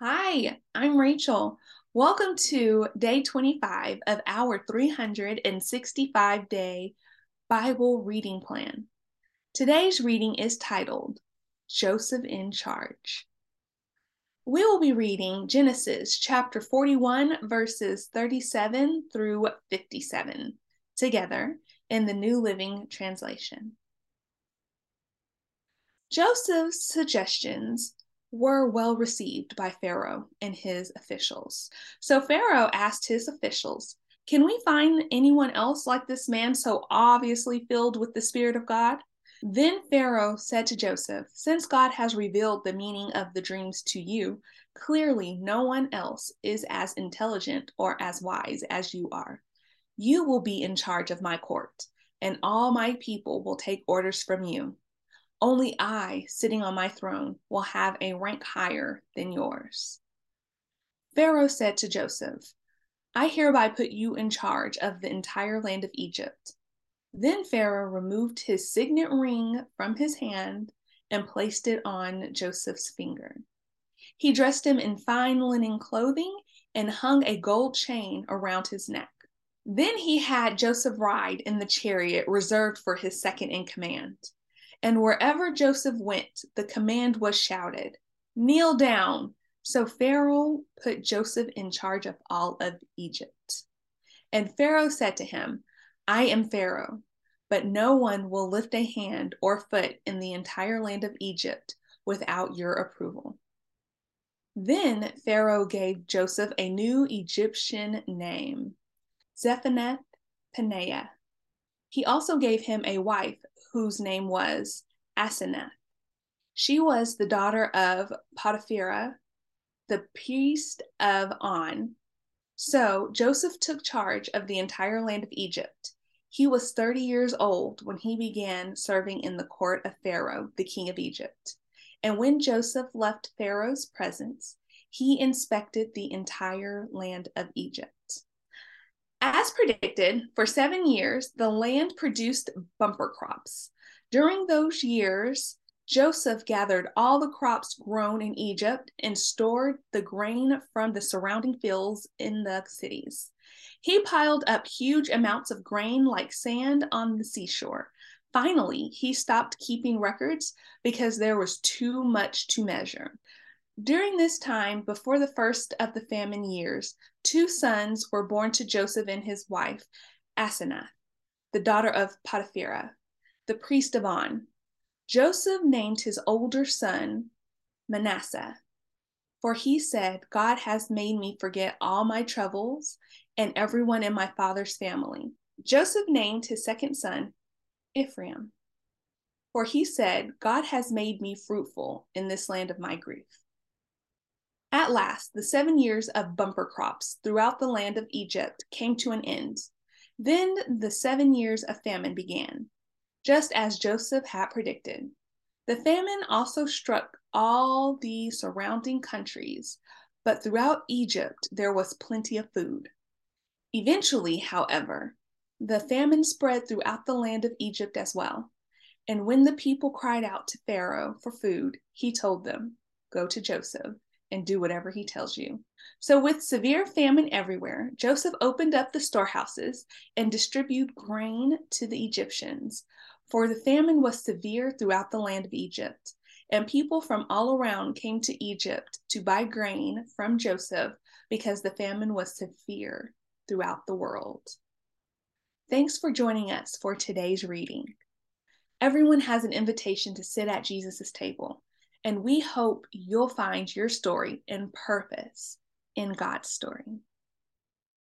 Hi, I'm Rachel. Welcome to day 25 of our 365 day Bible reading plan. Today's reading is titled Joseph in Charge. We will be reading Genesis chapter 41, verses 37 through 57, together in the New Living Translation. Joseph's suggestions were well received by Pharaoh and his officials. So Pharaoh asked his officials, Can we find anyone else like this man so obviously filled with the Spirit of God? Then Pharaoh said to Joseph, Since God has revealed the meaning of the dreams to you, clearly no one else is as intelligent or as wise as you are. You will be in charge of my court, and all my people will take orders from you. Only I, sitting on my throne, will have a rank higher than yours. Pharaoh said to Joseph, I hereby put you in charge of the entire land of Egypt. Then Pharaoh removed his signet ring from his hand and placed it on Joseph's finger. He dressed him in fine linen clothing and hung a gold chain around his neck. Then he had Joseph ride in the chariot reserved for his second in command. And wherever Joseph went, the command was shouted, Kneel down. So Pharaoh put Joseph in charge of all of Egypt. And Pharaoh said to him, I am Pharaoh, but no one will lift a hand or foot in the entire land of Egypt without your approval. Then Pharaoh gave Joseph a new Egyptian name, Zaphenath Paneah. He also gave him a wife whose name was Asenath. She was the daughter of Potiphera, the priest of On. So Joseph took charge of the entire land of Egypt. He was 30 years old when he began serving in the court of Pharaoh, the king of Egypt. And when Joseph left Pharaoh's presence, he inspected the entire land of Egypt. As predicted, for seven years, the land produced bumper crops. During those years, Joseph gathered all the crops grown in Egypt and stored the grain from the surrounding fields in the cities. He piled up huge amounts of grain like sand on the seashore. Finally, he stopped keeping records because there was too much to measure. During this time, before the first of the famine years, two sons were born to Joseph and his wife, Asenath, the daughter of Potiphera, the priest of On. Joseph named his older son Manasseh, for he said, God has made me forget all my troubles and everyone in my father's family. Joseph named his second son Ephraim, for he said, God has made me fruitful in this land of my grief. At last, the seven years of bumper crops throughout the land of Egypt came to an end. Then the seven years of famine began, just as Joseph had predicted. The famine also struck all the surrounding countries, but throughout Egypt there was plenty of food. Eventually, however, the famine spread throughout the land of Egypt as well. And when the people cried out to Pharaoh for food, he told them, Go to Joseph and do whatever he tells you. So, with severe famine everywhere, Joseph opened up the storehouses and distributed grain to the Egyptians. For the famine was severe throughout the land of Egypt, and people from all around came to Egypt to buy grain from Joseph because the famine was severe throughout the world. Thanks for joining us for today's reading. Everyone has an invitation to sit at Jesus' table. And we hope you'll find your story and purpose in God's story.